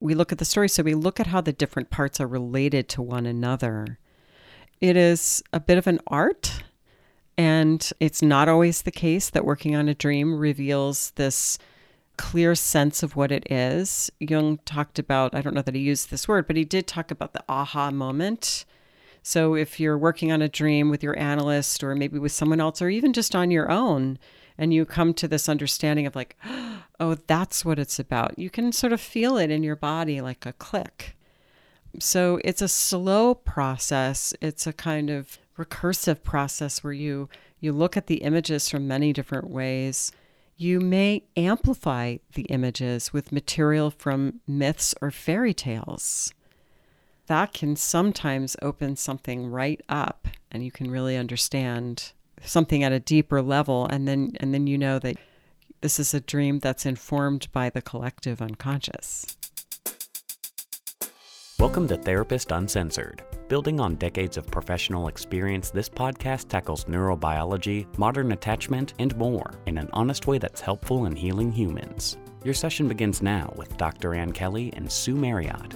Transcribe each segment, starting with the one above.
we look at the story. So we look at how the different parts are related to one another. It is a bit of an art, and it's not always the case that working on a dream reveals this clear sense of what it is. Jung talked about, I don't know that he used this word, but he did talk about the aha moment. So if you're working on a dream with your analyst or maybe with someone else or even just on your own, and you come to this understanding of like, oh, that's what it's about, you can sort of feel it in your body like a click. So it's a slow process. It's a kind of recursive process where you you look at the images from many different ways. You may amplify the images with material from myths or fairy tales. That can sometimes open something right up and you can really understand something at a deeper level and then and then you know that this is a dream that's informed by the collective unconscious. Welcome to Therapist Uncensored. Building on decades of professional experience, this podcast tackles neurobiology, modern attachment, and more in an honest way that's helpful in healing humans. Your session begins now with Dr. Ann Kelley and Sue Marriott.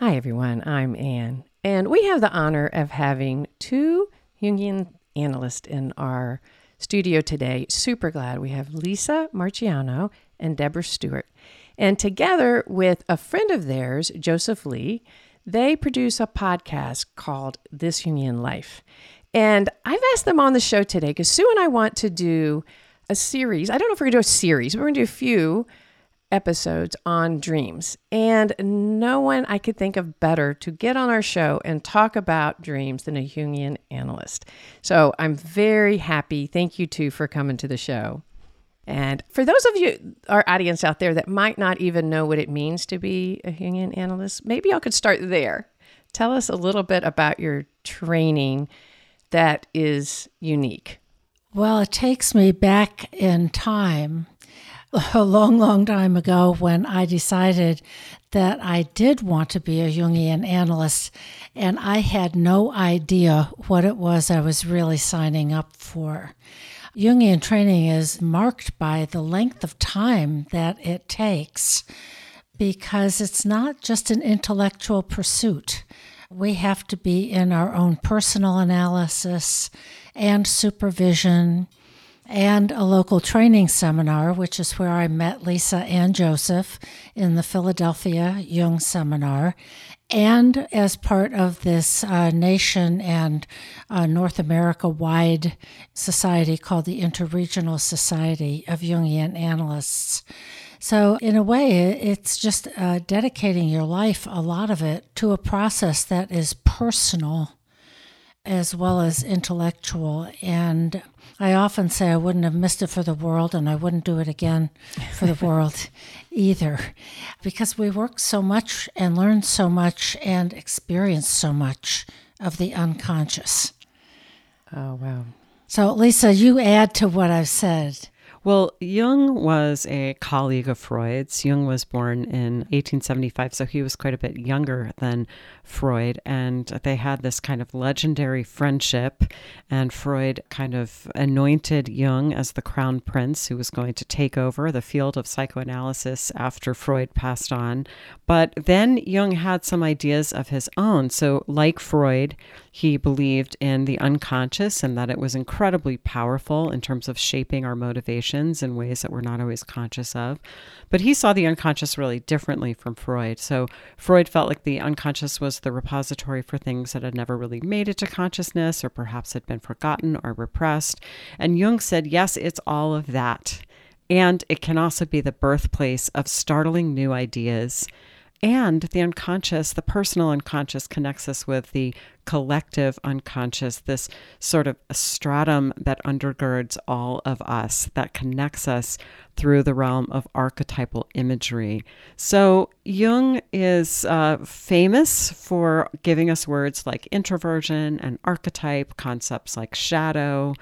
Hi, everyone. I'm Ann, and we have the honor of having two Jungian analysts in our studio today. Super glad we have Lisa Marchiano and Deborah Stewart. And together with a friend of theirs, Joseph Lee, they produce a podcast called This Jungian Life. And I've asked them on the show today because Sue and I want to do a series. I don't know if we're going to do a series, but we're going to do a few episodes on dreams. And no one I could think of better to get on our show and talk about dreams than a Jungian analyst. So I'm very happy. Thank you two for coming to the show. And for those of you, our audience out there that might not even know what it means to be a Jungian analyst, maybe I could start there. Tell us a little bit about your training that is unique. Well, it takes me back in time a long, long time ago when I decided that I did want to be a Jungian analyst, and I had no idea what it was I was really signing up for. Jungian training is marked by the length of time that it takes because it's not just an intellectual pursuit. We have to be in our own personal analysis and supervision and a local training seminar, which is where I met Lisa and Joseph in the Philadelphia Jung Seminar. And as part of this uh, nation and uh, North America wide society called the Interregional Society of Jungian Analysts. So, in a way, it's just uh, dedicating your life, a lot of it, to a process that is personal as well as intellectual. And I often say I wouldn't have missed it for the world, and I wouldn't do it again for the world either, because we work so much and learn so much and experience so much of the unconscious. Oh, wow. So, Lisa, you add to what I've said. Well, Jung was a colleague of Freud's. Jung was born in 1875, so he was quite a bit younger than Freud, and they had this kind of legendary friendship. And Freud kind of anointed Jung as the crown prince who was going to take over the field of psychoanalysis after Freud passed on. But then Jung had some ideas of his own. So, like Freud, he believed in the unconscious and that it was incredibly powerful in terms of shaping our in ways that we're not always conscious of. But he saw the unconscious really differently from Freud. So Freud felt like the unconscious was the repository for things that had never really made it to consciousness or perhaps had been forgotten or repressed. And Jung said, yes, it's all of that. And it can also be the birthplace of startling new ideas and the unconscious, the personal unconscious, connects us with the collective unconscious, this sort of stratum that undergirds all of us, that connects us through the realm of archetypal imagery. So, Jung is uh, famous for giving us words like introversion and archetype, concepts like shadow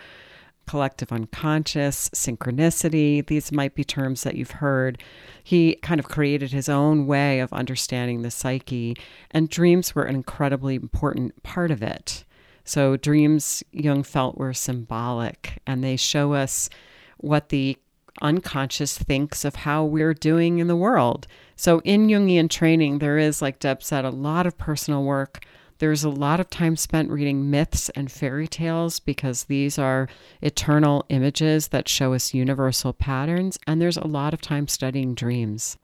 collective unconscious, synchronicity. These might be terms that you've heard. He kind of created his own way of understanding the psyche, and dreams were an incredibly important part of it. So dreams, Jung felt, were symbolic and they show us what the unconscious thinks of how we're doing in the world. So in Jungian training, there is, like Deb said, a lot of personal work. There's a lot of time spent reading myths and fairy tales because these are eternal images that show us universal patterns. And there's a lot of time studying dreams.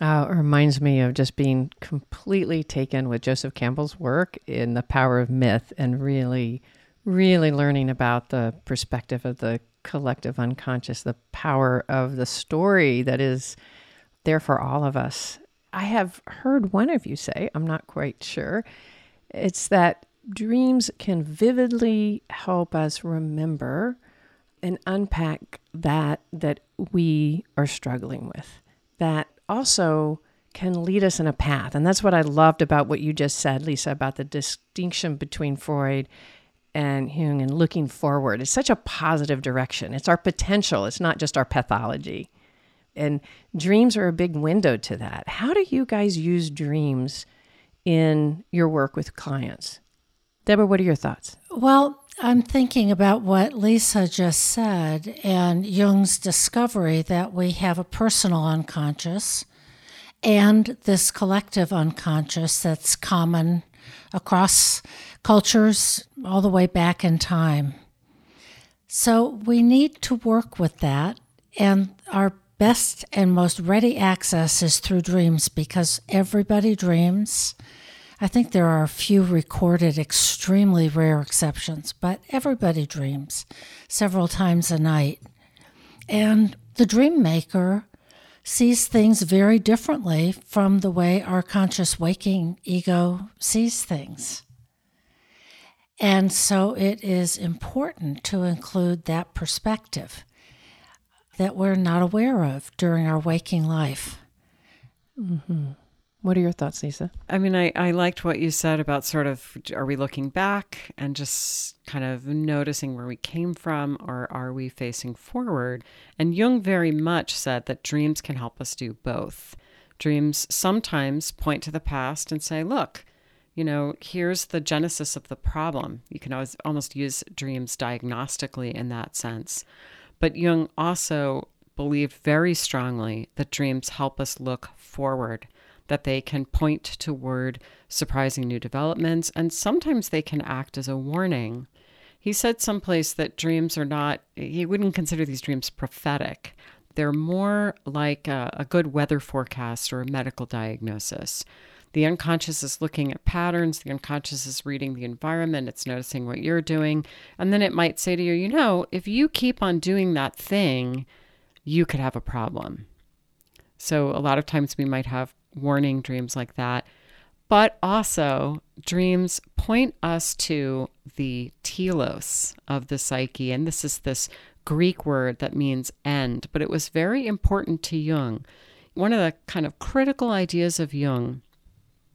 Uh, it reminds me of just being completely taken with Joseph Campbell's work in The Power of Myth and really, really learning about the perspective of the collective unconscious, the power of the story that is there for all of us. I have heard one of you say, I'm not quite sure, it's that dreams can vividly help us remember and unpack that that we are struggling with. That also can lead us in a path. And that's what I loved about what you just said, Lisa, about the distinction between Freud and Jung and looking forward. It's such a positive direction. It's our potential, it's not just our pathology. And dreams are a big window to that. How do you guys use dreams in your work with clients? Deborah, what are your thoughts? Well, I'm thinking about what Lisa just said and Jung's discovery that we have a personal unconscious and this collective unconscious that's common across cultures all the way back in time. So we need to work with that, and our best and most ready access is through dreams because everybody dreams. I think there are a few recorded, extremely rare exceptions, but everybody dreams several times a night. And the dream maker sees things very differently from the way our conscious waking ego sees things. And so it is important to include that perspective that we're not aware of during our waking life. Mm-hmm. What are your thoughts, Lisa? I mean, I, I liked what you said about sort of are we looking back and just kind of noticing where we came from, or are we facing forward? And Jung very much said that dreams can help us do both. Dreams sometimes point to the past and say, look, you know, here's the genesis of the problem. You can always almost use dreams diagnostically in that sense. But Jung also believed very strongly that dreams help us look forward that they can point toward surprising new developments, and sometimes they can act as a warning. He said someplace that dreams are not, he wouldn't consider these dreams prophetic. They're more like a, a good weather forecast or a medical diagnosis. The unconscious is looking at patterns, the unconscious is reading the environment, it's noticing what you're doing. And then it might say to you, you know, if you keep on doing that thing, you could have a problem. So a lot of times we might have warning dreams like that. But also, dreams point us to the telos of the psyche. And this is this Greek word that means end, but it was very important to Jung. One of the kind of critical ideas of Jung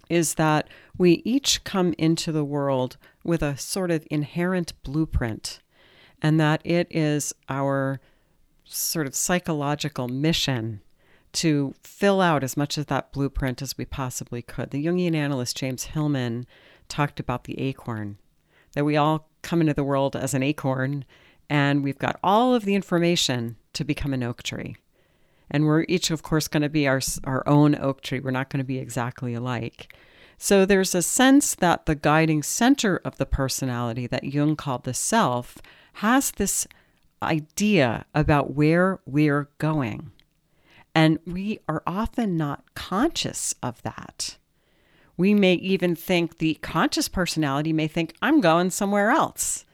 is that we each come into the world with a sort of inherent blueprint, and that it is our sort of psychological mission to fill out as much of that blueprint as we possibly could. The Jungian analyst James Hillman talked about the acorn, that we all come into the world as an acorn and we've got all of the information to become an oak tree. And we're each, of course, going to be our, our own oak tree. We're not going to be exactly alike. So there's a sense that the guiding center of the personality that Jung called the self has this idea about where we're going. And we are often not conscious of that. We may even think the conscious personality may think, I'm going somewhere else.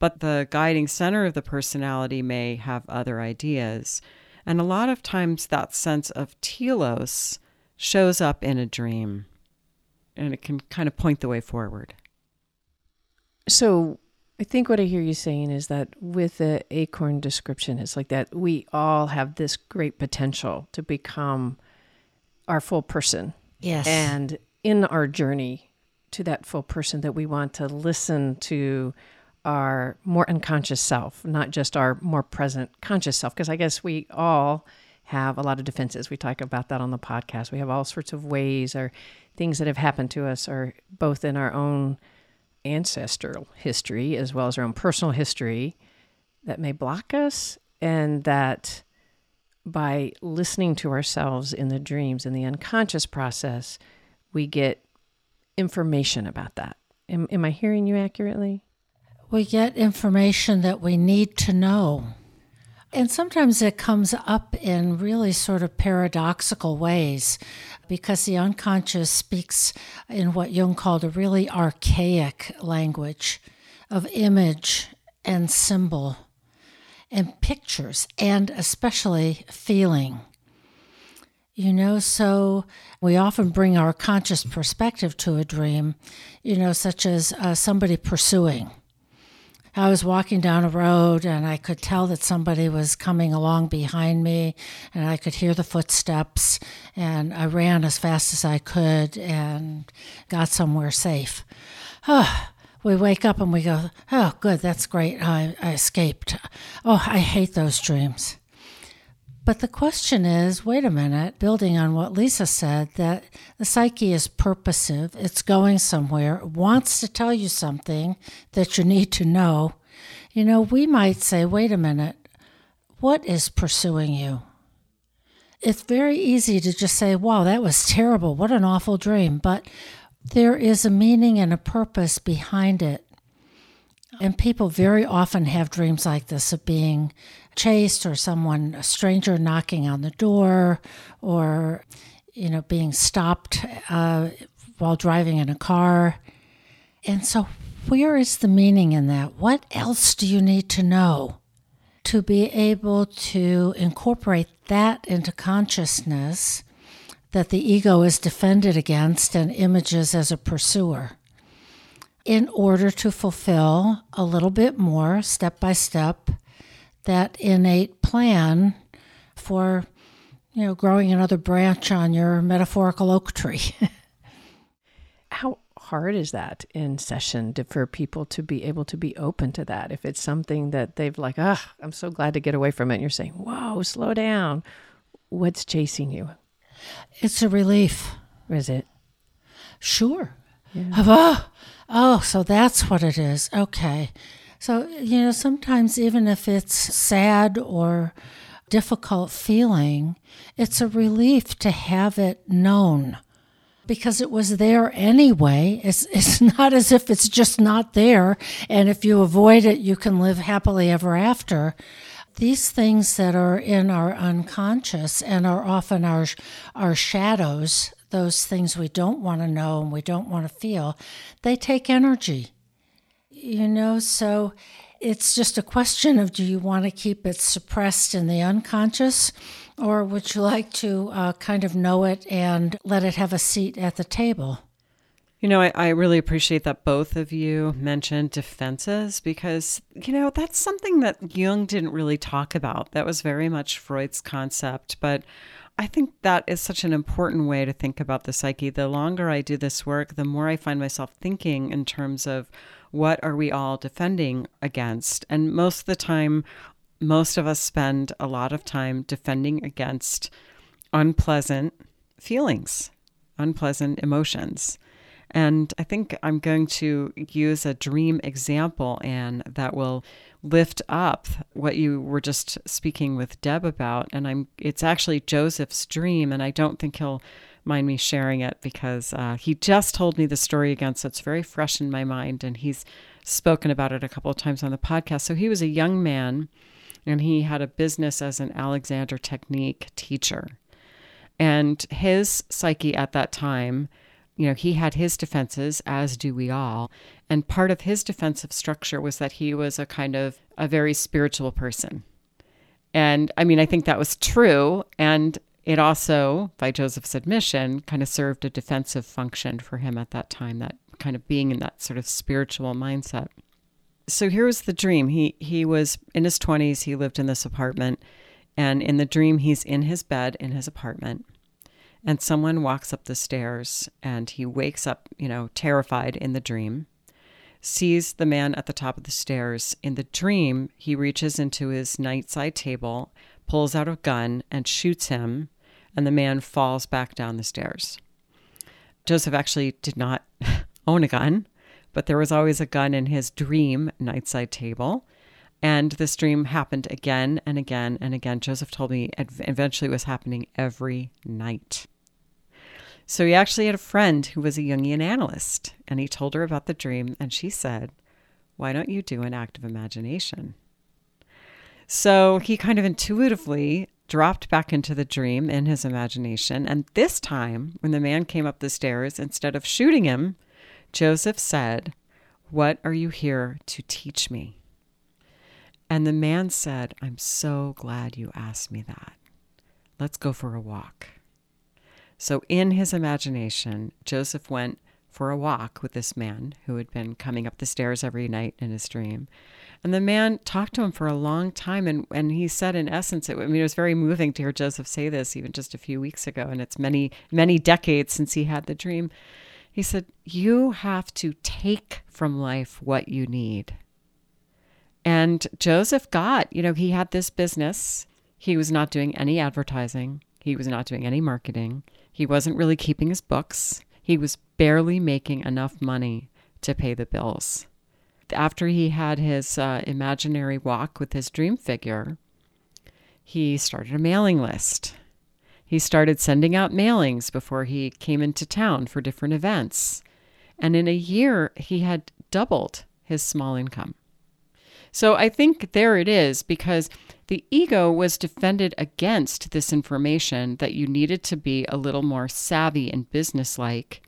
But the guiding center of the personality may have other ideas. And a lot of times that sense of telos shows up in a dream and it can kind of point the way forward. So, I think what I hear you saying is that with the acorn description, it's like that we all have this great potential to become our full person. Yes. And in our journey to that full person, that we want to listen to our more unconscious self, not just our more present conscious self. Because I guess we all have a lot of defenses. We talk about that on the podcast. We have all sorts of ways or things that have happened to us, or both in our own ancestral history as well as our own personal history that may block us, and that by listening to ourselves in the dreams in the unconscious process, we get information about that. Am, am I hearing you accurately? We get information that we need to know. And sometimes it comes up in really sort of paradoxical ways because the unconscious speaks in what Jung called a really archaic language of image and symbol and pictures and especially feeling. You know, so we often bring our conscious perspective to a dream, you know, such as uh, somebody pursuing I was walking down a road and I could tell that somebody was coming along behind me and I could hear the footsteps and I ran as fast as I could and got somewhere safe. Oh, we wake up and we go, oh, good, that's great. I, I escaped. Oh, I hate those dreams. But the question is wait a minute, building on what Lisa said, that the psyche is purposive, it's going somewhere, wants to tell you something that you need to know. You know, we might say, wait a minute, what is pursuing you? It's very easy to just say, wow, that was terrible. What an awful dream. But there is a meaning and a purpose behind it. And people very often have dreams like this of being chased or someone, a stranger knocking on the door or, you know, being stopped uh, while driving in a car. And so, where is the meaning in that? What else do you need to know to be able to incorporate that into consciousness that the ego is defended against and images as a pursuer? In order to fulfill a little bit more, step by step, that innate plan for you know growing another branch on your metaphorical oak tree. How hard is that in session to, for people to be able to be open to that? If it's something that they've like, ah, oh, I'm so glad to get away from it, and you're saying, whoa, slow down. What's chasing you? It's a relief. Is it? Sure. Yeah. Oh, oh, so that's what it is. Okay. So, you know, sometimes even if it's sad or difficult feeling, it's a relief to have it known because it was there anyway. It's, it's not as if it's just not there. And if you avoid it, you can live happily ever after. These things that are in our unconscious and are often our, our shadows, those things we don't want to know and we don't want to feel, they take energy you know, so it's just a question of do you want to keep it suppressed in the unconscious or would you like to uh, kind of know it and let it have a seat at the table? You know, I, I, really appreciate that both of you mentioned defenses because, you know, that's something that Jung didn't really talk about. That was very much Freud's concept. But I think that is such an important way to think about the psyche. The longer I do this work, the more I find myself thinking in terms of what are we all defending against? And most of the time, most of us spend a lot of time defending against unpleasant feelings, unpleasant emotions. And I think I'm going to use a dream example, Ann, that will lift up what you were just speaking with Deb about. And I'm it's actually Joseph's dream, and I don't think he'll mind me sharing it because uh, he just told me the story again. So it's very fresh in my mind. And he's spoken about it a couple of times on the podcast. So he was a young man and he had a business as an Alexander Technique teacher. And his psyche at that time, you know, he had his defenses, as do we all. And part of his defensive structure was that he was a kind of a very spiritual person. And I mean, I think that was true. And it also, by Joseph's admission, kind of served a defensive function for him at that time, that kind of being in that sort of spiritual mindset. So here was the dream. He he was in his 20s, he lived in this apartment, and in the dream he's in his bed in his apartment. And someone walks up the stairs and he wakes up, you know, terrified in the dream. Sees the man at the top of the stairs. In the dream, he reaches into his nightside table, pulls out a gun, and shoots him and the man falls back down the stairs. Joseph actually did not own a gun, but there was always a gun in his dream nightside table. And this dream happened again and again and again. Joseph told me eventually it was happening every night. So he actually had a friend who was a Jungian analyst, and he told her about the dream, and she said, Why don't you do an act of imagination? So he kind of intuitively dropped back into the dream in his imagination. And this time, when the man came up the stairs, instead of shooting him, Joseph said, What are you here to teach me? And the man said, I'm so glad you asked me that. Let's go for a walk. So, in his imagination, Joseph went for a walk with this man who had been coming up the stairs every night in his dream. And the man talked to him for a long time. And, and he said, in essence, it, I mean, it was very moving to hear Joseph say this even just a few weeks ago. And it's many, many decades since he had the dream. He said, You have to take from life what you need. And Joseph got, you know, he had this business. He was not doing any advertising, he was not doing any marketing, he wasn't really keeping his books. He was barely making enough money to pay the bills after he had his uh, imaginary walk with his dream figure, he started a mailing list. He started sending out mailings before he came into town for different events. And in a year, he had doubled his small income. So I think there it is because the ego was defended against this information that you needed to be a little more savvy and businesslike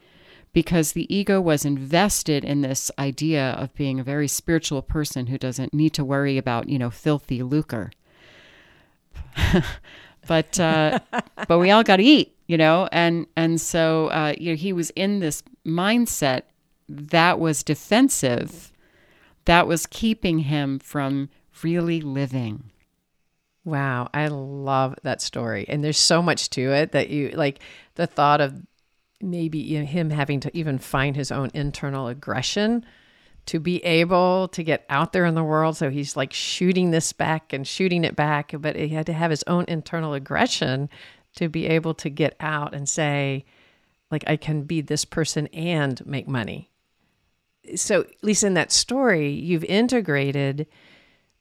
because the ego was invested in this idea of being a very spiritual person who doesn't need to worry about, you know, filthy lucre. but uh, but we all got to eat, you know, and and so uh, you know he was in this mindset that was defensive, that was keeping him from really living. Wow, I love that story. And there's so much to it that you like the thought of maybe him having to even find his own internal aggression to be able to get out there in the world. So he's like shooting this back and shooting it back, but he had to have his own internal aggression to be able to get out and say, like, I can be this person and make money. So, at least in that story, you've integrated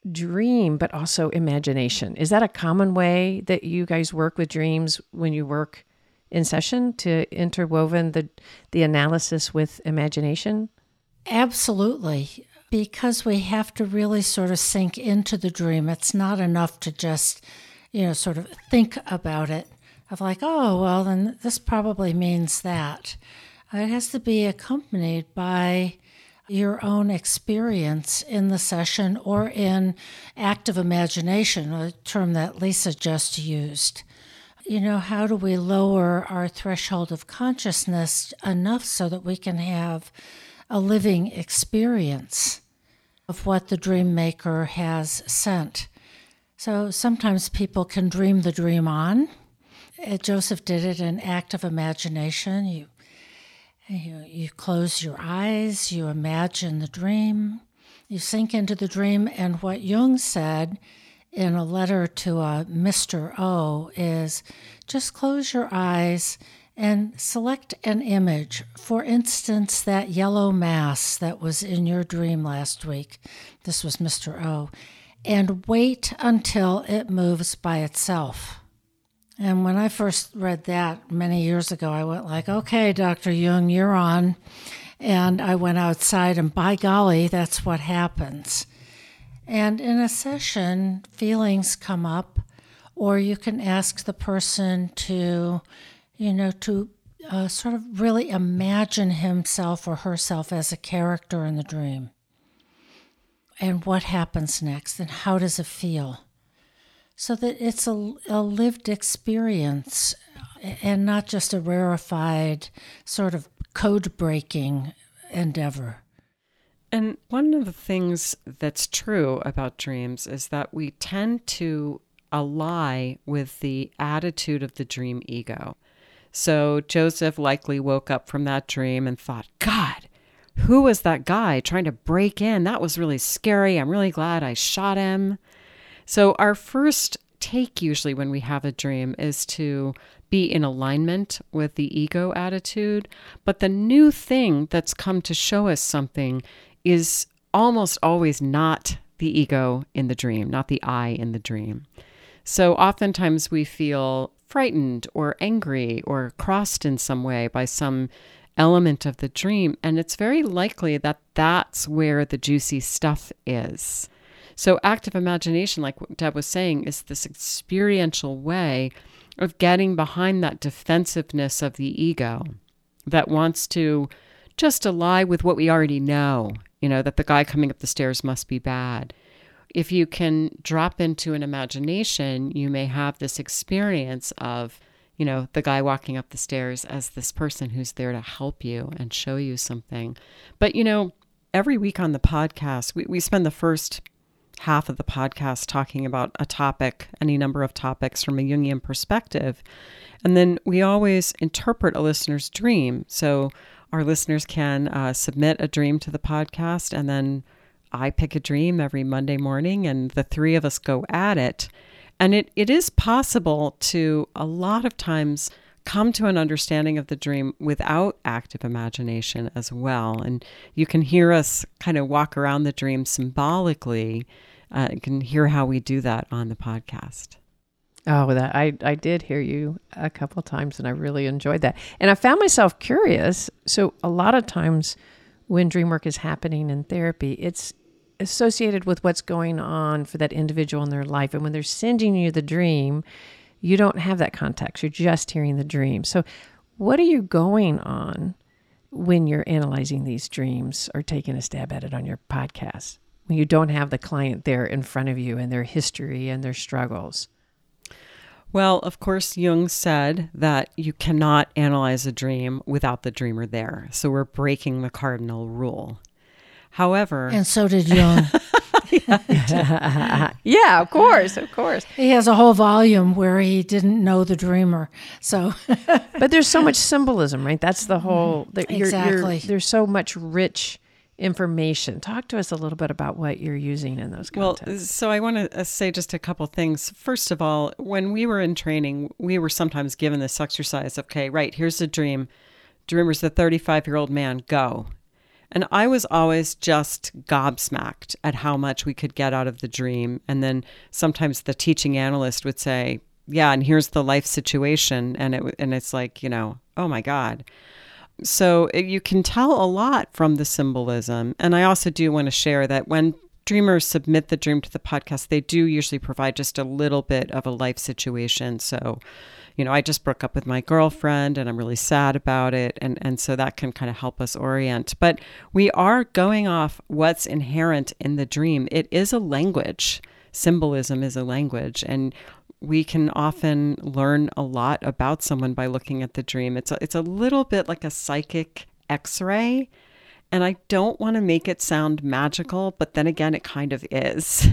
dream, but also imagination. Is that a common way that you guys work with dreams when you work in session to interwoven the the analysis with imagination? Absolutely. Because we have to really sort of sink into the dream. It's not enough to just, you know, sort of think about it of like, oh, well, then this probably means that. It has to be accompanied by your own experience in the session or in active imagination, a term that Lisa just used you know, how do we lower our threshold of consciousness enough so that we can have a living experience of what the dream maker has sent? So sometimes people can dream the dream on. Uh, Joseph did it in active imagination. You, you, you close your eyes, you imagine the dream, you sink into the dream, and what Jung said in a letter to uh, a Mr. O is just close your eyes and select an image. For instance, that yellow mass that was in your dream last week. This was Mr. O. And wait until it moves by itself. And when I first read that many years ago, I went like, okay, Dr. Jung, you're on. And I went outside, and by golly, that's what happens. And in a session, feelings come up, or you can ask the person to, you know, to uh, sort of really imagine himself or herself as a character in the dream. And what happens next, and how does it feel? So that it's a, a lived experience and not just a rarefied sort of code breaking endeavor. And one of the things that's true about dreams is that we tend to ally with the attitude of the dream ego. So Joseph likely woke up from that dream and thought, God, who was that guy trying to break in? That was really scary. I'm really glad I shot him. So, our first take, usually when we have a dream, is to be in alignment with the ego attitude. But the new thing that's come to show us something is almost always not the ego in the dream, not the I in the dream. So oftentimes we feel frightened or angry or crossed in some way by some element of the dream. And it's very likely that that's where the juicy stuff is. So, active imagination, like what Deb was saying, is this experiential way of getting behind that defensiveness of the ego that wants to just ally with what we already know, you know, that the guy coming up the stairs must be bad. If you can drop into an imagination, you may have this experience of, you know, the guy walking up the stairs as this person who's there to help you and show you something. But, you know, every week on the podcast, we, we spend the first half of the podcast talking about a topic, any number of topics from a Jungian perspective. And then we always interpret a listener's dream. So our listeners can uh, submit a dream to the podcast, and then I pick a dream every Monday morning, and the three of us go at it. And it, it is possible to, a lot of times, come to an understanding of the dream without active imagination as well. And you can hear us kind of walk around the dream symbolically uh, you can hear how we do that on the podcast. Oh, that I I did hear you a couple times, and I really enjoyed that. And I found myself curious. So a lot of times, when dream work is happening in therapy, it's associated with what's going on for that individual in their life. And when they're sending you the dream, you don't have that context. You're just hearing the dream. So, what are you going on when you're analyzing these dreams or taking a stab at it on your podcast? when you don't have the client there in front of you and their history and their struggles? Well, of course, Jung said that you cannot analyze a dream without the dreamer there. So we're breaking the cardinal rule. However, and so did Jung. yeah, of course, of course. He has a whole volume where he didn't know the dreamer. So, but there's so much symbolism, right? That's the whole. The, exactly. You're, you're, there's so much rich information. Talk to us a little bit about what you're using in those contexts. Well, so I want to uh, say just a couple things. First of all, when we were in training, we were sometimes given this exercise. Okay, right, here's a dream. Dreamer's the 35 year old man. Go. And I was always just gobsmacked at how much we could get out of the dream. And then sometimes the teaching analyst would say, "Yeah, and here's the life situation," and it and it's like, you know, oh my god. So you can tell a lot from the symbolism. And I also do want to share that when dreamers submit the dream to the podcast, they do usually provide just a little bit of a life situation. So, you know, I just broke up with my girlfriend and I'm really sad about it. And, and so that can kind of help us orient. But we are going off what's inherent in the dream. It is a language. Symbolism is a language. And we can often learn a lot about someone by looking at the dream. It's a, it's a little bit like a psychic x ray. And I don't want to make it sound magical, but then again, it kind of is.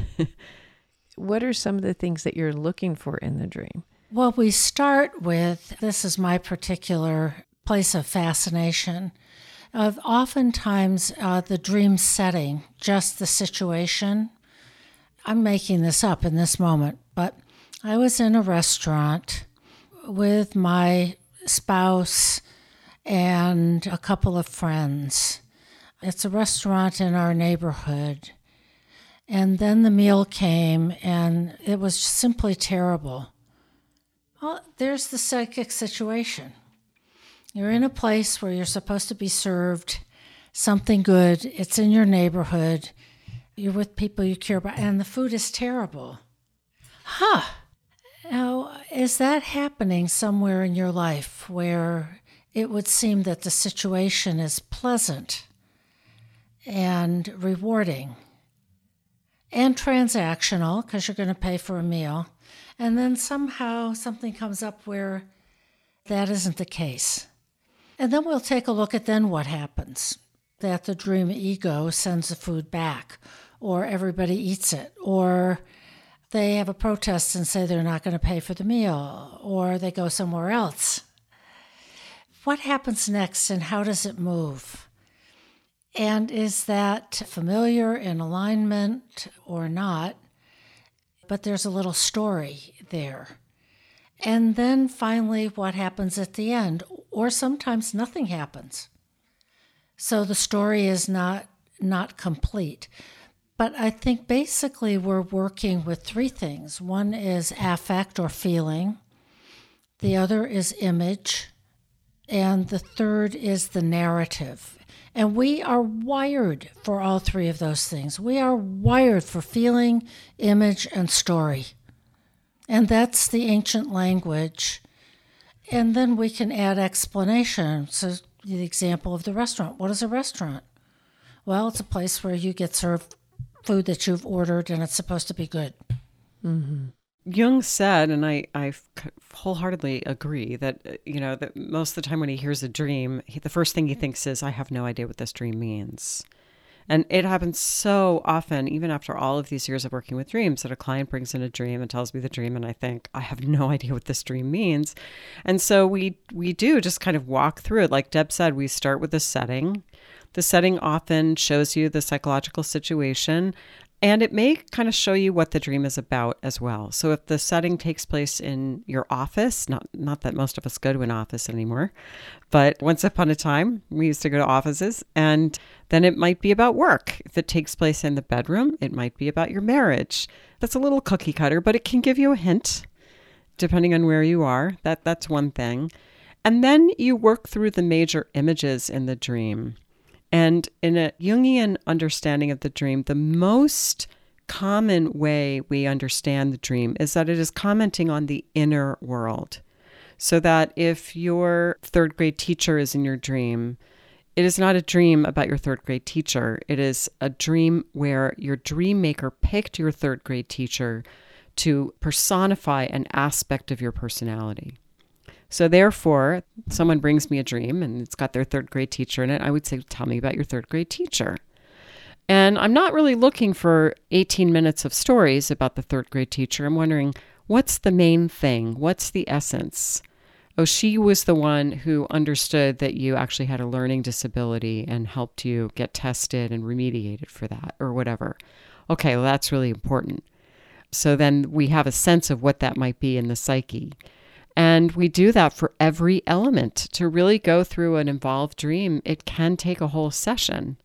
what are some of the things that you're looking for in the dream? Well, we start with this is my particular place of fascination. Uh, oftentimes, uh, the dream setting, just the situation. I'm making this up in this moment, but I was in a restaurant with my spouse and a couple of friends. It's a restaurant in our neighborhood. And then the meal came, and it was simply terrible. Well, there's the psychic situation. You're in a place where you're supposed to be served something good, it's in your neighborhood, you're with people you care about, and the food is terrible. Huh now, is that happening somewhere in your life where it would seem that the situation is pleasant and rewarding and transactional because you're going to pay for a meal, and then somehow something comes up where that isn't the case? And then we'll take a look at then what happens that the dream ego sends the food back, or everybody eats it, or they have a protest and say they're not going to pay for the meal, or they go somewhere else. What happens next and how does it move? And is that familiar in alignment or not? But there's a little story there. And then finally, what happens at the end? Or sometimes nothing happens. So the story is not not complete. But I think basically we're working with three things. One is affect or feeling, the other is image, and the third is the narrative. And we are wired for all three of those things. We are wired for feeling, image, and story. And that's the ancient language. And then we can add explanation. So, the example of the restaurant. What is a restaurant? Well, it's a place where you get served food that you've ordered and it's supposed to be good. Mm-hmm. Jung said, and I, I wholeheartedly agree that, uh, you know, that most of the time when he hears a dream, he, the first thing he thinks is, I have no idea what this dream means. And it happens so often, even after all of these years of working with dreams, that a client brings in a dream and tells me the dream, and I think I have no idea what this dream means. And so we we do just kind of walk through it. Like Deb said, we start with the setting. The setting often shows you the psychological situation, and it may kind of show you what the dream is about as well. So if the setting takes place in your office, not not that most of us go to an office anymore, but once upon a time we used to go to offices and then it might be about work. If it takes place in the bedroom, it might be about your marriage. That's a little cookie cutter, but it can give you a hint depending on where you are. That that's one thing. And then you work through the major images in the dream. And in a Jungian understanding of the dream, the most common way we understand the dream is that it is commenting on the inner world. So that if your third grade teacher is in your dream, it is not a dream about your third grade teacher. It is a dream where your dream maker picked your third grade teacher to personify an aspect of your personality. So therefore, someone brings me a dream and it's got their third grade teacher in it. I would say, Tell me about your third grade teacher. And I'm not really looking for 18 minutes of stories about the third grade teacher. I'm wondering, what's the main thing? What's the essence? Oh, she was the one who understood that you actually had a learning disability and helped you get tested and remediated for that or whatever. Okay, well, that's really important. So then we have a sense of what that might be in the psyche. And we do that for every element. To really go through an involved dream, it can take a whole session.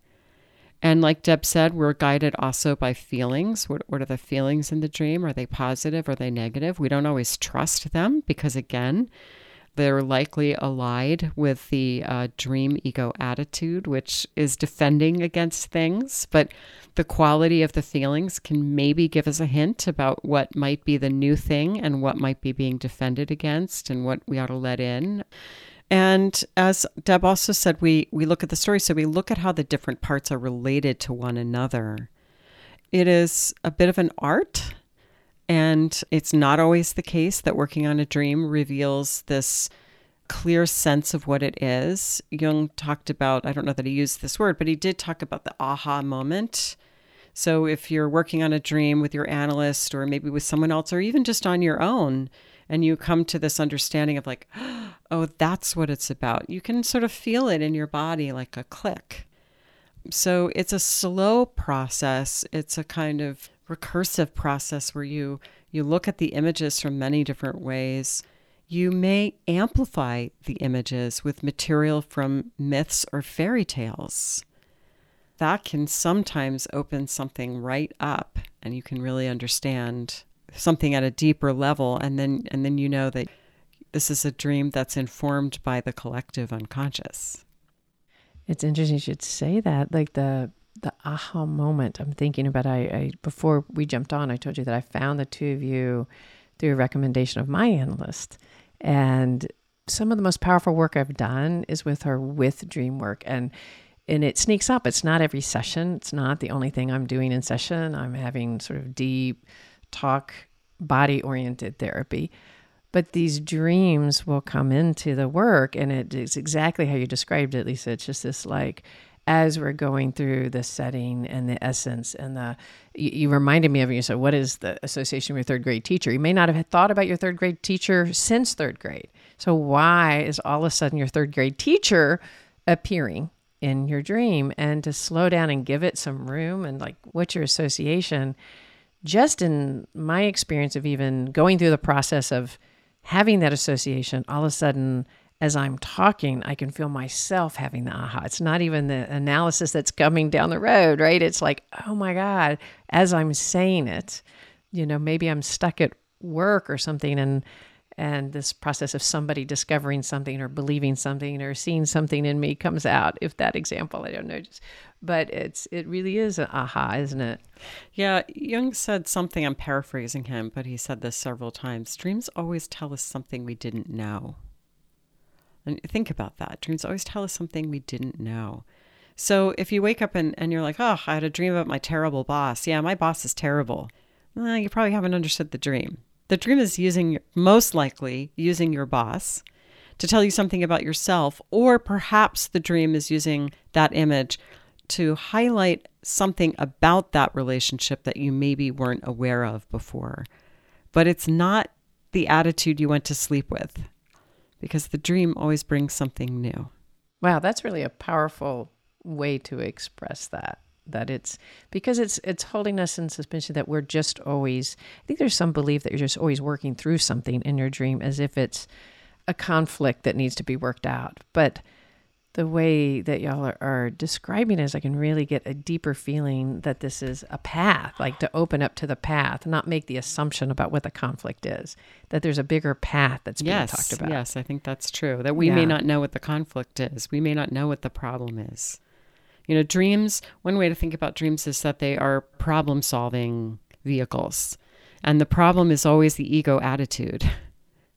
And like Deb said, we're guided also by feelings. What, what are the feelings in the dream? Are they positive? Are they negative? We don't always trust them because, again, they're likely allied with the uh, dream ego attitude, which is defending against things. But the quality of the feelings can maybe give us a hint about what might be the new thing and what might be being defended against and what we ought to let in. And as Deb also said, we, we look at the story, so we look at how the different parts are related to one another. It is a bit of an art and it's not always the case that working on a dream reveals this clear sense of what it is. Jung talked about, I don't know that he used this word, but he did talk about the aha moment. So if you're working on a dream with your analyst or maybe with someone else or even just on your own, and you come to this understanding of like, oh, that's what it's about, you can sort of feel it in your body like a click. So it's a slow process. It's a kind of recursive process where you you look at the images from many different ways. You may amplify the images with material from myths or fairy tales. That can sometimes open something right up and you can really understand something at a deeper level and then and then you know that this is a dream that's informed by the collective unconscious. It's interesting you should say that. Like the the aha moment I'm thinking about. I, I before we jumped on, I told you that I found the two of you through a recommendation of my analyst, and some of the most powerful work I've done is with her with dream work and and it sneaks up. It's not every session. It's not the only thing I'm doing in session. I'm having sort of deep talk body oriented therapy. But these dreams will come into the work and it is exactly how you described it, Lisa. It's just this like as we're going through the setting and the essence and the you, you reminded me of you said what is the association with your third grade teacher? You may not have thought about your third grade teacher since third grade. So why is all of a sudden your third grade teacher appearing in your dream? And to slow down and give it some room and like what's your association? Just in my experience of even going through the process of having that association, all of a sudden, as I'm talking, I can feel myself having the aha. It's not even the analysis that's coming down the road, right? It's like, oh my God, as I'm saying it, you know, maybe I'm stuck at work or something and and this process of somebody discovering something or believing something or seeing something in me comes out if that example i don't know just but it's it really is an aha isn't it yeah jung said something i'm paraphrasing him but he said this several times dreams always tell us something we didn't know and think about that. Dreams always tell us something we didn't know. So if you wake up and, and you're like, oh, I had a dream about my terrible boss. Yeah, my boss is terrible. Well, you probably haven't understood the dream. The dream is using, most likely, using your boss to tell you something about yourself, or perhaps the dream is using that image to highlight something about that relationship that you maybe weren't aware of before. But it's not the attitude you went to sleep with because the dream always brings something new. Wow, that's really a powerful way to express that. That it's because it's it's holding us in suspension that we're just always I think there's some belief that you're just always working through something in your dream as if it's a conflict that needs to be worked out. But the way that y'all are, are, describing it is I can really get a deeper feeling that this is a path, like to open up to the path, not make the assumption about what the conflict is, that there's a bigger path that's being yes, talked about. Yes, I think that's true. That we yeah. may not know what the conflict is. We may not know what the problem is. You know, dreams, one way to think about dreams is that they are problem solving vehicles. And the problem is always the ego attitude.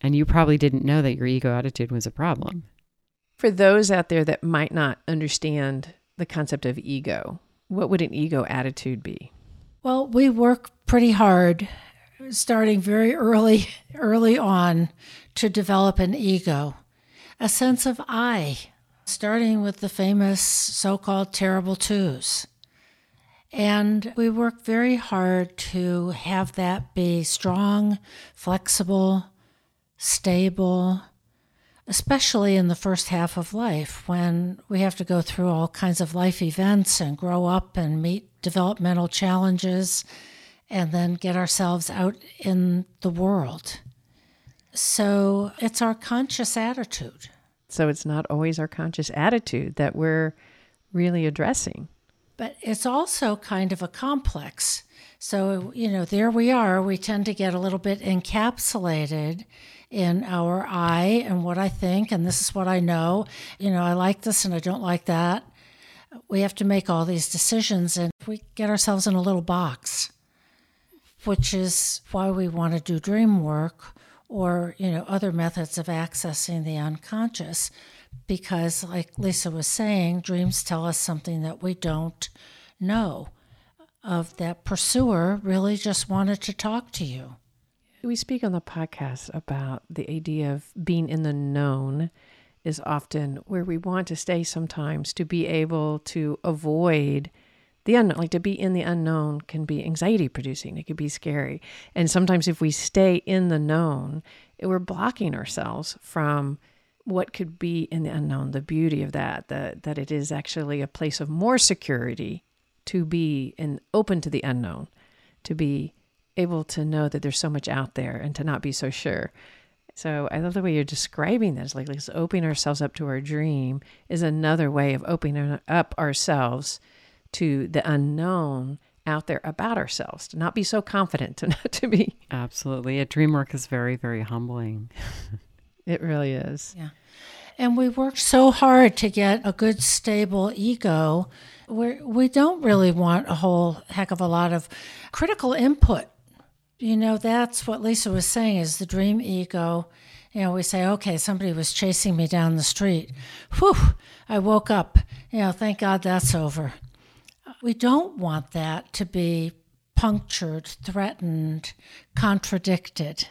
And you probably didn't know that your ego attitude was a problem for those out there that might not understand the concept of ego, what would an ego attitude be? Well, we work pretty hard starting very early early on to develop an ego, a sense of I, starting with the famous so-called terrible twos. And we work very hard to have that be strong, flexible, stable, especially in the first half of life when we have to go through all kinds of life events and grow up and meet developmental challenges and then get ourselves out in the world. So it's our conscious attitude. So it's not always our conscious attitude that we're really addressing. But it's also kind of a complex. So, you know, there we are. We tend to get a little bit encapsulated in our I and what I think, and this is what I know. You know, I like this and I don't like that. We have to make all these decisions, and we get ourselves in a little box, which is why we want to do dream work or you know other methods of accessing the unconscious because like lisa was saying dreams tell us something that we don't know of that pursuer really just wanted to talk to you we speak on the podcast about the idea of being in the known is often where we want to stay sometimes to be able to avoid the unknown. Like to be in the unknown can be anxiety producing, it could be scary. And sometimes if we stay in the known, we're blocking ourselves from what could be in the unknown, the beauty of that, the, that it is actually a place of more security to be and open to the unknown, to be able to know that there's so much out there and to not be so sure. So I love the way you're describing this. Like, opening ourselves up to our dream is another way of opening up ourselves to the unknown out there about ourselves. To not be so confident, to not to be. Absolutely, a dream work is very, very humbling. it really is. Yeah. And we worked so hard to get a good, stable ego. We're, we don't really want a whole heck of a lot of critical input you know, that's what Lisa was saying is the dream ego. You know, we say, okay, somebody was chasing me down the street. Whew, I woke up. You know, thank God that's over. We don't want that to be punctured, threatened, contradicted.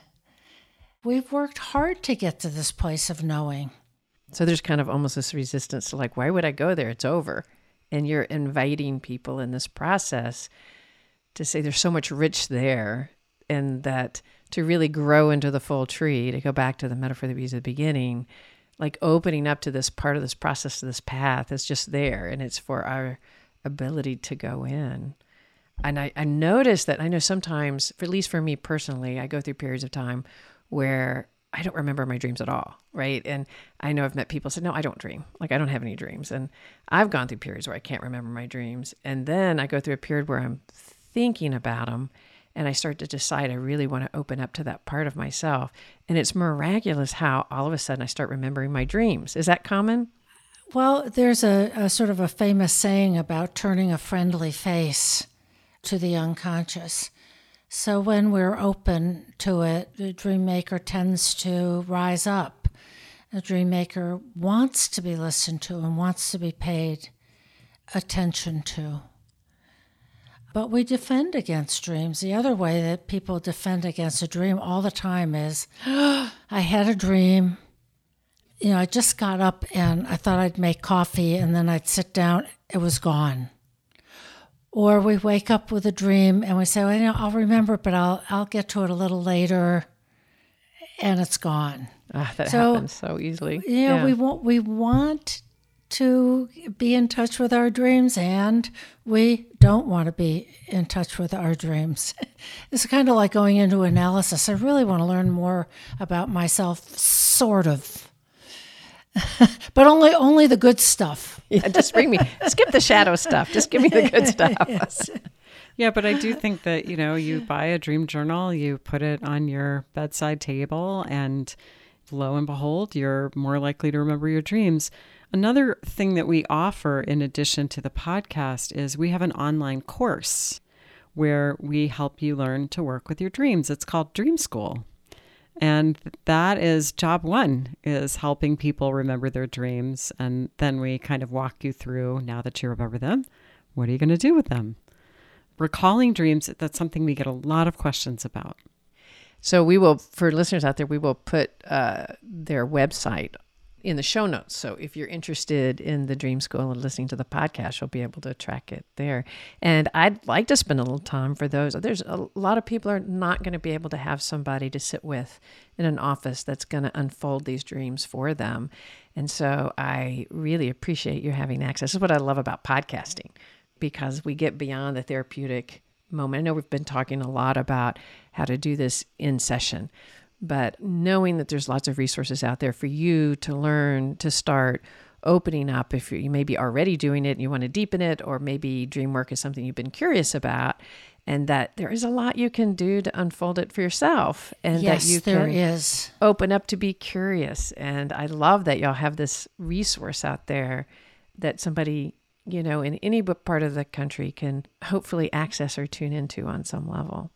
We've worked hard to get to this place of knowing. So there's kind of almost this resistance to, like, why would I go there? It's over. And you're inviting people in this process to say there's so much rich there and that to really grow into the full tree, to go back to the metaphor that we used at the beginning, like opening up to this part of this process, to this path is just there, and it's for our ability to go in. And I, I notice that I know sometimes, at least for me personally, I go through periods of time where I don't remember my dreams at all, right? And I know I've met people said, "No, I don't dream. Like I don't have any dreams." And I've gone through periods where I can't remember my dreams, and then I go through a period where I'm thinking about them, and I start to decide I really want to open up to that part of myself. And it's miraculous how all of a sudden I start remembering my dreams. Is that common? Well, there's a, a sort of a famous saying about turning a friendly face to the unconscious. So when we're open to it, the dream maker tends to rise up. The dream maker wants to be listened to and wants to be paid attention to. But we defend against dreams. The other way that people defend against a dream all the time is I had a dream. You know, I just got up and I thought I'd make coffee and then I'd sit down, it was gone. Or we wake up with a dream and we say, well, you know, I'll remember, but I'll I'll get to it a little later, and it's gone. Ah, that so, happens so easily. You know, yeah, we want we want to be in touch with our dreams, and we don't want to be in touch with our dreams. it's kind of like going into analysis. I really want to learn more about myself, sort of. but only only the good stuff. yeah, just bring me skip the shadow stuff. Just give me the good stuff. yes. Yeah, but I do think that, you know, you buy a dream journal, you put it on your bedside table and lo and behold, you're more likely to remember your dreams. Another thing that we offer in addition to the podcast is we have an online course where we help you learn to work with your dreams. It's called Dream School. And that is job one is helping people remember their dreams. And then we kind of walk you through now that you remember them, what are you going to do with them? Recalling dreams, that's something we get a lot of questions about. So we will, for listeners out there, we will put uh, their website in the show notes. So if you're interested in the Dream School and listening to the podcast, you'll be able to track it there. And I'd like to spend a little time for those. There's a lot of people are not going to be able to have somebody to sit with in an office that's going to unfold these dreams for them. And so I really appreciate you having access. This is what I love about podcasting because we get beyond the therapeutic moment. I know we've been talking a lot about how to do this in session but knowing that there's lots of resources out there for you to learn to start opening up if you maybe already doing it and you want to deepen it or maybe dream work is something you've been curious about and that there is a lot you can do to unfold it for yourself and yes, that you there is. open up to be curious and i love that y'all have this resource out there that somebody you know in any part of the country can hopefully access or tune into on some level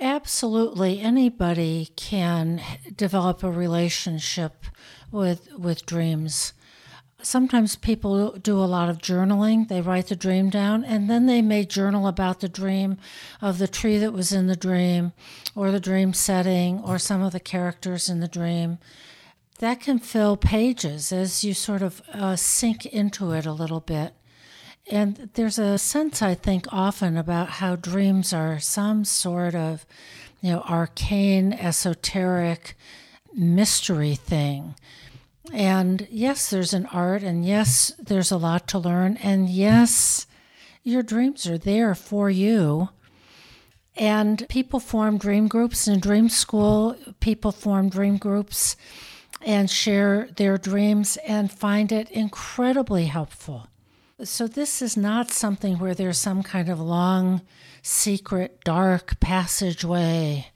Absolutely, anybody can develop a relationship with with dreams. Sometimes people do a lot of journaling. They write the dream down and then they may journal about the dream of the tree that was in the dream or the dream setting or some of the characters in the dream. That can fill pages as you sort of uh, sink into it a little bit. And there's a sense, I think, often about how dreams are some sort of, you know, arcane, esoteric mystery thing. And yes, there's an art, and yes, there's a lot to learn, and yes, your dreams are there for you. And people form dream groups in dream school, people form dream groups and share their dreams and find it incredibly helpful. So, this is not something where there's some kind of long, secret, dark passageway.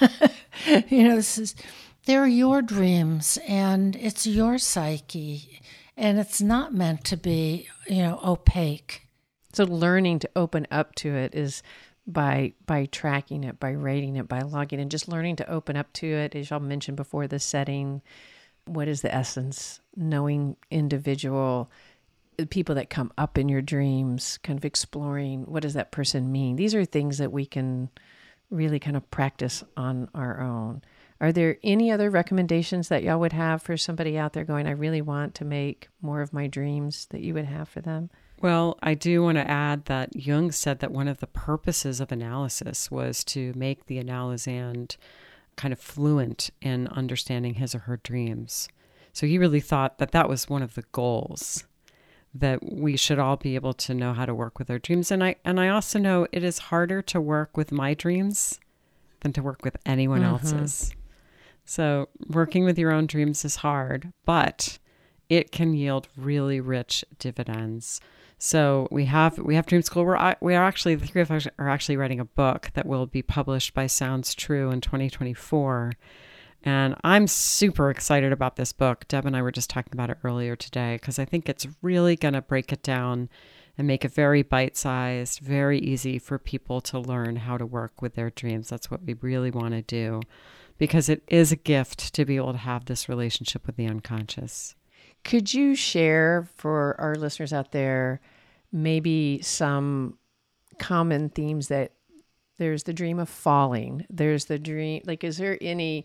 you know, this is, they're your dreams and it's your psyche, and it's not meant to be, you know, opaque. So, learning to open up to it is by by tracking it, by rating it, by logging, and just learning to open up to it. As y'all mentioned before, the setting, what is the essence, knowing individual people that come up in your dreams, kind of exploring what does that person mean. These are things that we can really kind of practice on our own. Are there any other recommendations that y'all would have for somebody out there going, I really want to make more of my dreams that you would have for them? Well, I do want to add that Jung said that one of the purposes of analysis was to make the analysand kind of fluent in understanding his or her dreams. So he really thought that that was one of the goals that we should all be able to know how to work with our dreams and I and I also know it is harder to work with my dreams than to work with anyone mm-hmm. else's. So, working with your own dreams is hard, but it can yield really rich dividends. So we have we have Dream School. We're we are actually the three of us are actually writing a book that will be published by Sounds True in 2024. And I'm super excited about this book. Deb and I were just talking about it earlier today because I think it's really going to break it down and make it very bite sized, very easy for people to learn how to work with their dreams. That's what we really want to do because it is a gift to be able to have this relationship with the unconscious. Could you share for our listeners out there maybe some common themes that there's the dream of falling, there's the dream, like, is there any?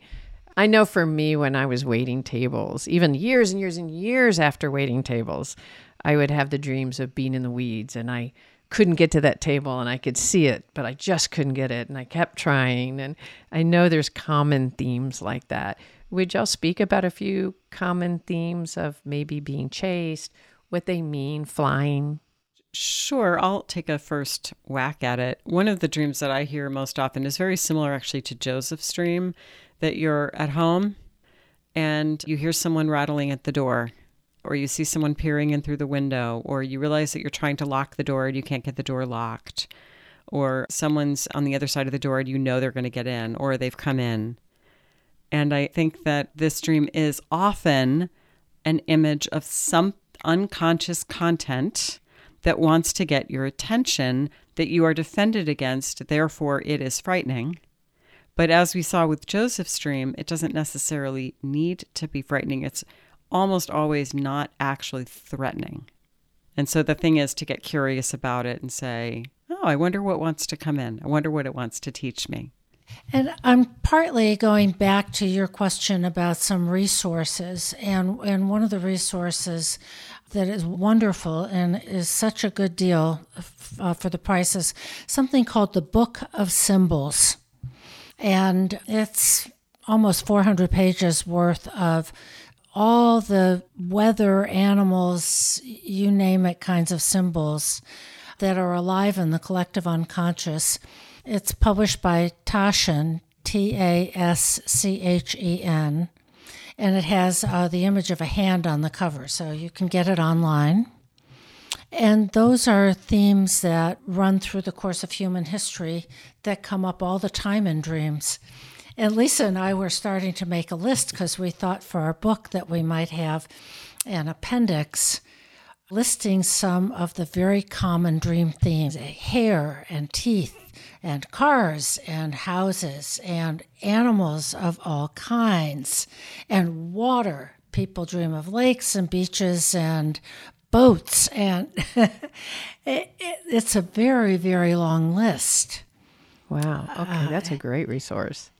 I know for me, when I was waiting tables, even years and years and years after waiting tables, I would have the dreams of being in the weeds and I couldn't get to that table and I could see it, but I just couldn't get it. And I kept trying. And I know there's common themes like that. Would y'all speak about a few common themes of maybe being chased, what they mean, flying? Sure, I'll take a first whack at it. One of the dreams that I hear most often is very similar actually to Joseph's dream that you're at home and you hear someone rattling at the door or you see someone peering in through the window or you realize that you're trying to lock the door and you can't get the door locked or someone's on the other side of the door and you know they're going to get in or they've come in. And I think that this dream is often an image of some unconscious content that wants to get your attention that you are defended against, therefore, it is frightening. But as we saw with Joseph's dream, it doesn't necessarily need to be frightening. It's almost always not actually threatening. And so the thing is to get curious about it and say, oh, I wonder what wants to come in. I wonder what it wants to teach me. And I'm partly going back to your question about some resources. And, and one of the resources that is wonderful and is such a good deal uh, for the price is something called the Book of Symbols. And it's almost 400 pages worth of all the weather, animals, you name it, kinds of symbols that are alive in the collective unconscious it's published by Taschen, T A S C H E N, and it has uh, the image of a hand on the cover, so you can get it online. And those are themes that run through the course of human history that come up all the time in dreams. And Lisa and I were starting to make a list because we thought for our book that we might have an appendix listing some of the very common dream themes hair and teeth and cars and houses and animals of all kinds and water. People dream of lakes and beaches and boats, and it, it, it's a very, very long list. Wow. Okay, uh, that's a great resource.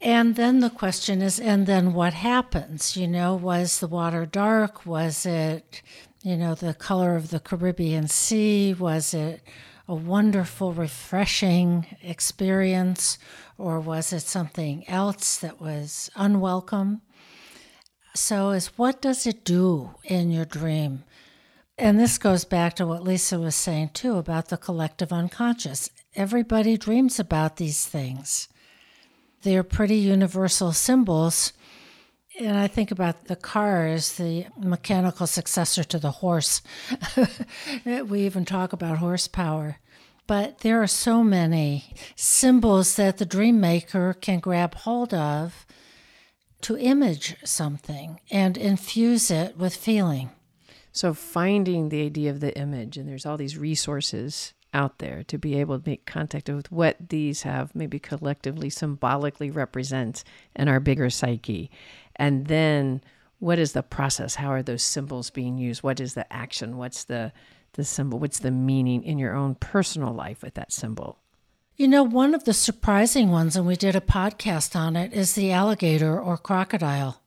And then the question is, and then what happens? You know, was the water dark? Was it, you know, the color of the Caribbean Sea? Was it a wonderful, refreshing experience, or was it something else that was unwelcome? So, is what does it do in your dream? And this goes back to what Lisa was saying too about the collective unconscious. Everybody dreams about these things. They're pretty universal symbols. And I think about the car as the mechanical successor to the horse. we even talk about horsepower. But there are so many symbols that the dream maker can grab hold of to image something and infuse it with feeling. So, finding the idea of the image, and there's all these resources out there to be able to make contact with what these have maybe collectively, symbolically represent in our bigger psyche. And then, what is the process? How are those symbols being used? What is the action? What's the the symbol? What's the meaning in your own personal life with that symbol? You know, one of the surprising ones, and we did a podcast on it, is the alligator or crocodile.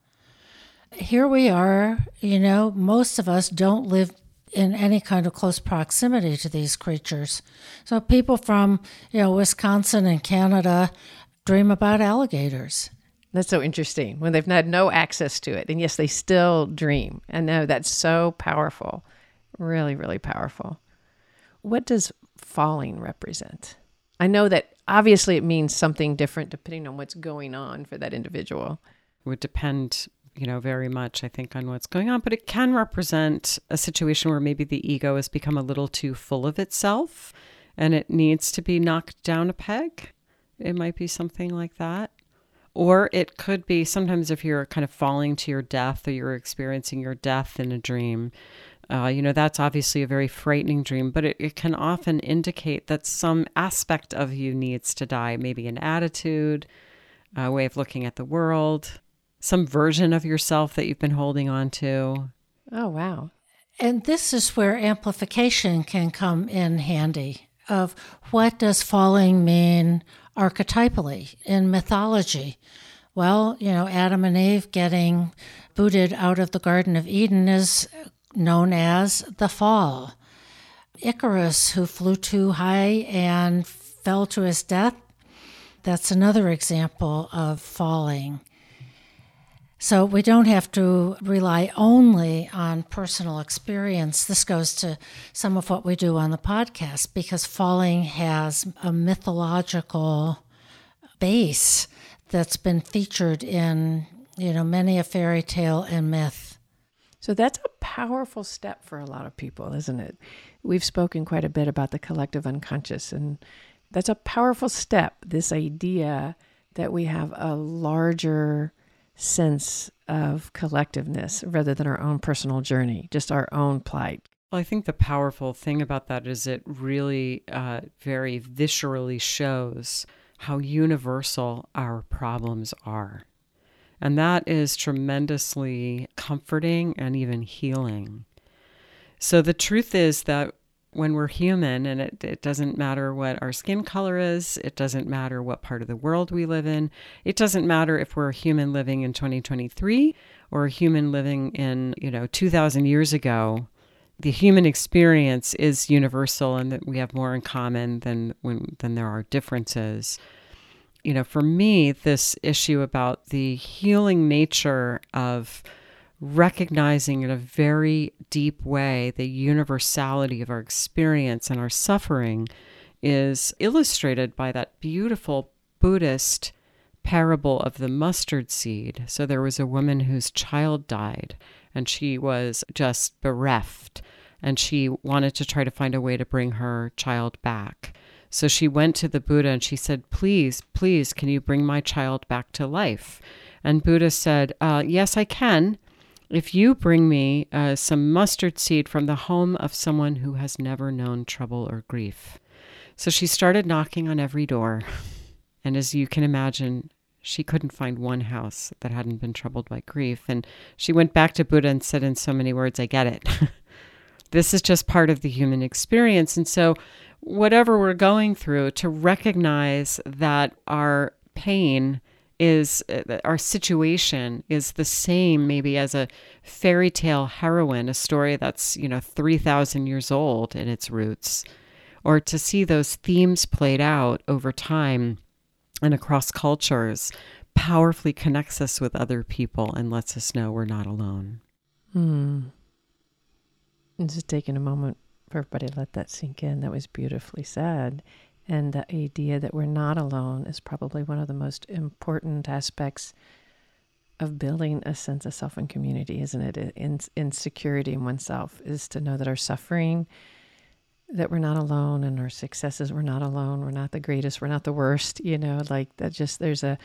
Here we are, you know, most of us don't live in any kind of close proximity to these creatures. So people from, you know, Wisconsin and Canada dream about alligators. That's so interesting when they've had no access to it. And yes, they still dream. And no, that's so powerful. Really, really powerful. What does falling represent? I know that obviously it means something different depending on what's going on for that individual. It would depend you know, very much, I think, on what's going on, but it can represent a situation where maybe the ego has become a little too full of itself and it needs to be knocked down a peg. It might be something like that. Or it could be sometimes if you're kind of falling to your death or you're experiencing your death in a dream, uh, you know, that's obviously a very frightening dream, but it, it can often indicate that some aspect of you needs to die, maybe an attitude, a way of looking at the world, some version of yourself that you've been holding on to. Oh, wow. And this is where amplification can come in handy of what does falling mean archetypally in mythology. Well, you know, Adam and Eve getting booted out of the Garden of Eden is known as the fall. Icarus, who flew too high and fell to his death, that's another example of falling. So we don't have to rely only on personal experience. This goes to some of what we do on the podcast because falling has a mythological base that's been featured in, you know, many a fairy tale and myth. So that's a powerful step for a lot of people, isn't it? We've spoken quite a bit about the collective unconscious and that's a powerful step, this idea that we have a larger sense of collectiveness rather than our own personal journey, just our own plight. Well, I think the powerful thing about that is it really uh, very viscerally shows how universal our problems are. And that is tremendously comforting and even healing. So the truth is that when we're human, and it, it doesn't matter what our skin color is, it doesn't matter what part of the world we live in, it doesn't matter if we're a human living in 2023 or a human living in, you know, 2,000 years ago. The human experience is universal and that we have more in common than when than there are differences. You know, for me, this issue about the healing nature of recognizing in a very deep way the universality of our experience and our suffering is illustrated by that beautiful Buddhist parable of the mustard seed. So there was a woman whose child died and she was just bereft and she wanted to try to find a way to bring her child back. So she went to the Buddha and she said, Please, please, can you bring my child back to life? And Buddha said, uh, Yes, I can if you bring me uh, some mustard seed from the home of someone who has never known trouble or grief. So she started knocking on every door. And as you can imagine, she couldn't find one house that hadn't been troubled by grief. And she went back to Buddha and said, in so many words, I get it. this is just part of the human experience. And so, whatever we're going through, to recognize that our pain is uh, our situation is the same maybe as a fairy tale heroine, a story that's, you know, 3,000 years old in its roots, or to see those themes played out over time and across cultures powerfully connects us with other people and lets us know we're not alone. Hmm. Just taking a moment for everybody to let that sink in. That was beautifully said. And the idea that we're not alone is probably one of the most important aspects of building a sense of self and community, isn't it? In, in security in oneself is to know that our suffering, that we're not alone, and our successes, we're not alone. We're not the greatest. We're not the worst. You know, like that. Just there's a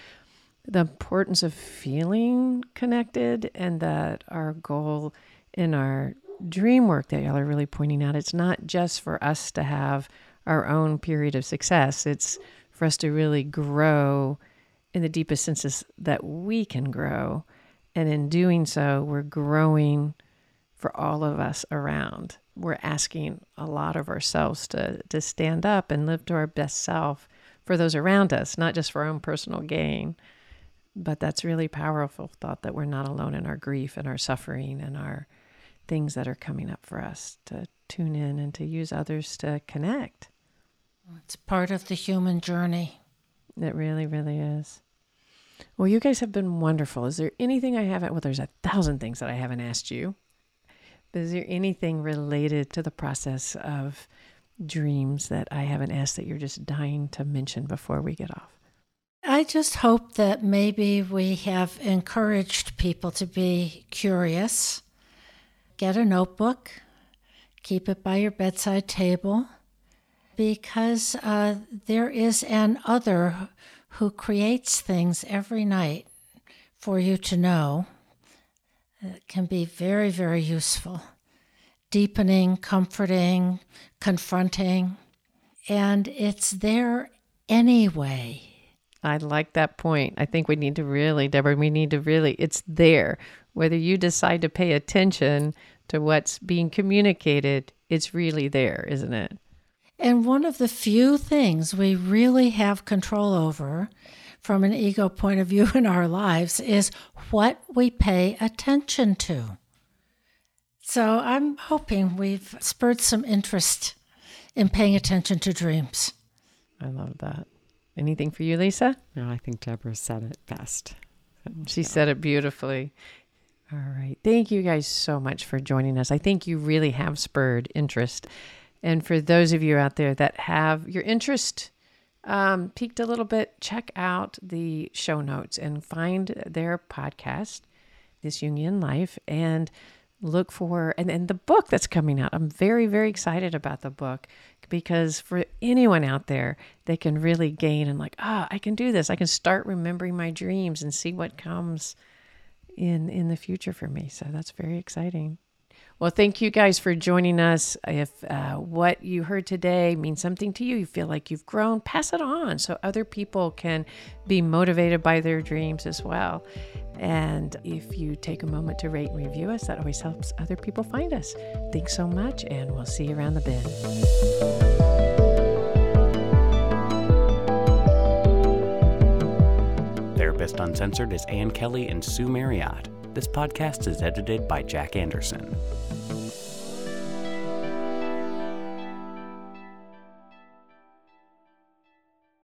the importance of feeling connected, and that our goal in our dream work that y'all are really pointing out. It's not just for us to have our own period of success. It's for us to really grow in the deepest senses that we can grow. And in doing so, we're growing for all of us around. We're asking a lot of ourselves to, to stand up and live to our best self for those around us, not just for our own personal gain. But that's really powerful thought that we're not alone in our grief and our suffering and our things that are coming up for us to tune in and to use others to connect. It's part of the human journey. It really, really is. Well, you guys have been wonderful. Is there anything I haven't? Well, there's a thousand things that I haven't asked you. But is there anything related to the process of dreams that I haven't asked that you're just dying to mention before we get off? I I just hope that maybe we have encouraged people to be curious. Get a notebook, keep it by your bedside table, because uh, there is an other who creates things every night for you to know. It can be very, very useful, deepening, comforting, confronting, and it's there anyway. I like that point. I think we need to really, Deborah, we need to really, it's there. Whether you decide to pay attention to what's being communicated, it's really there, isn't it? And one of the few things we really have control over from an ego point of view in our lives is what we pay attention to. So I'm hoping we've spurred some interest in paying attention to dreams. I love that. Anything for you, Lisa? No, I think Deborah said it best. She said it beautifully. All right. Thank you guys so much for joining us. I think you really have spurred interest. And for those of you out there that have your interest um, peaked a little bit, check out the show notes and find their podcast, This Jungian Life, and look for and, then the book that's coming out. I'm very, very excited about the book because for anyone out there, they can really gain and like, ah, oh, I can do this. I can start remembering my dreams and see what comes in in the future for me. So that's very exciting. Well, thank you guys for joining us. If uh, what you heard today means something to you, you feel like you've grown, pass it on so other people can be motivated by their dreams as well. And if you take a moment to rate and review us, that always helps other people find us. Thanks so much, and we'll see you around the bend. Therapist Uncensored is Ann Kelley and Sue Marriott. This podcast is edited by Jack Anderson.